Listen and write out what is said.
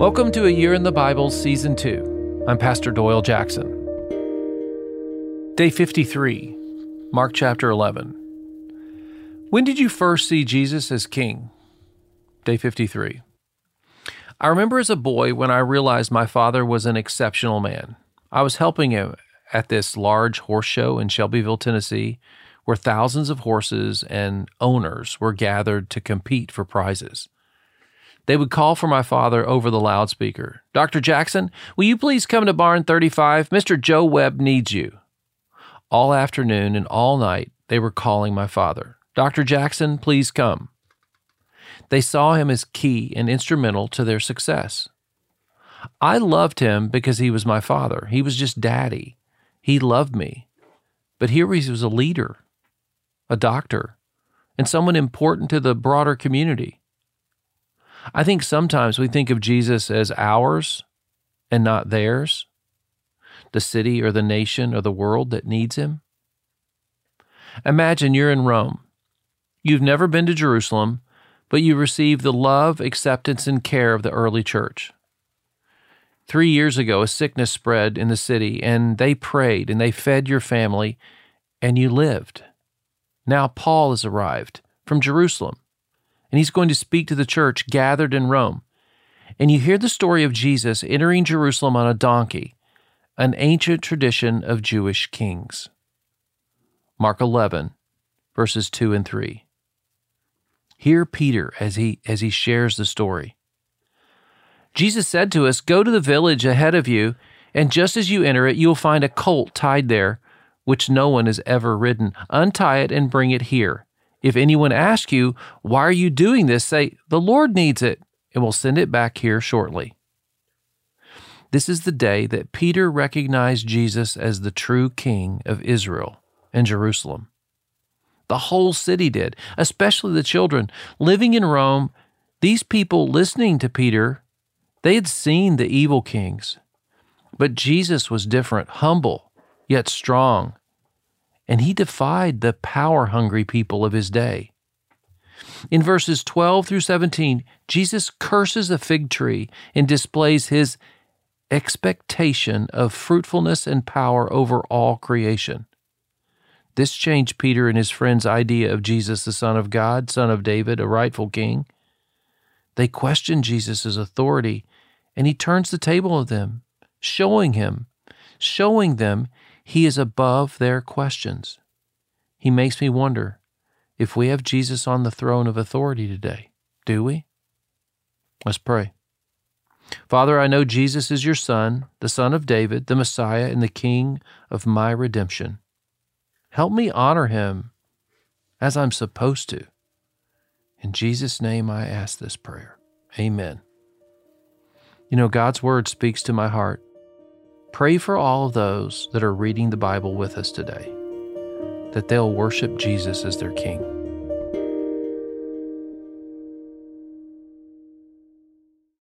Welcome to A Year in the Bible, Season 2. I'm Pastor Doyle Jackson. Day 53, Mark chapter 11. When did you first see Jesus as King? Day 53. I remember as a boy when I realized my father was an exceptional man. I was helping him at this large horse show in Shelbyville, Tennessee, where thousands of horses and owners were gathered to compete for prizes. They would call for my father over the loudspeaker. Dr. Jackson, will you please come to barn 35? Mr. Joe Webb needs you. All afternoon and all night, they were calling my father. Dr. Jackson, please come. They saw him as key and instrumental to their success. I loved him because he was my father. He was just daddy. He loved me. But here he was a leader, a doctor, and someone important to the broader community. I think sometimes we think of Jesus as ours and not theirs, the city or the nation or the world that needs him. Imagine you're in Rome. You've never been to Jerusalem, but you receive the love, acceptance, and care of the early church. Three years ago, a sickness spread in the city, and they prayed and they fed your family, and you lived. Now Paul has arrived from Jerusalem and he's going to speak to the church gathered in Rome. And you hear the story of Jesus entering Jerusalem on a donkey, an ancient tradition of Jewish kings. Mark 11, verses 2 and 3. Hear Peter as he, as he shares the story. Jesus said to us, Go to the village ahead of you, and just as you enter it, you will find a colt tied there, which no one has ever ridden. Untie it and bring it here. If anyone asks you, Why are you doing this? say, The Lord needs it, and we'll send it back here shortly. This is the day that Peter recognized Jesus as the true king of Israel and Jerusalem. The whole city did, especially the children. Living in Rome, these people listening to Peter, they had seen the evil kings. But Jesus was different, humble, yet strong, and he defied the power hungry people of his day. In verses 12 through 17, Jesus curses a fig tree and displays his expectation of fruitfulness and power over all creation. This changed Peter and his friends' idea of Jesus, the Son of God, Son of David, a rightful king. They questioned Jesus' authority, and he turns the table of them, showing him, showing them he is above their questions. He makes me wonder if we have Jesus on the throne of authority today. Do we? Let's pray. Father, I know Jesus is your Son, the Son of David, the Messiah, and the King of my redemption. Help me honor him as I'm supposed to. In Jesus' name I ask this prayer. Amen. You know, God's word speaks to my heart. Pray for all of those that are reading the Bible with us today, that they'll worship Jesus as their King.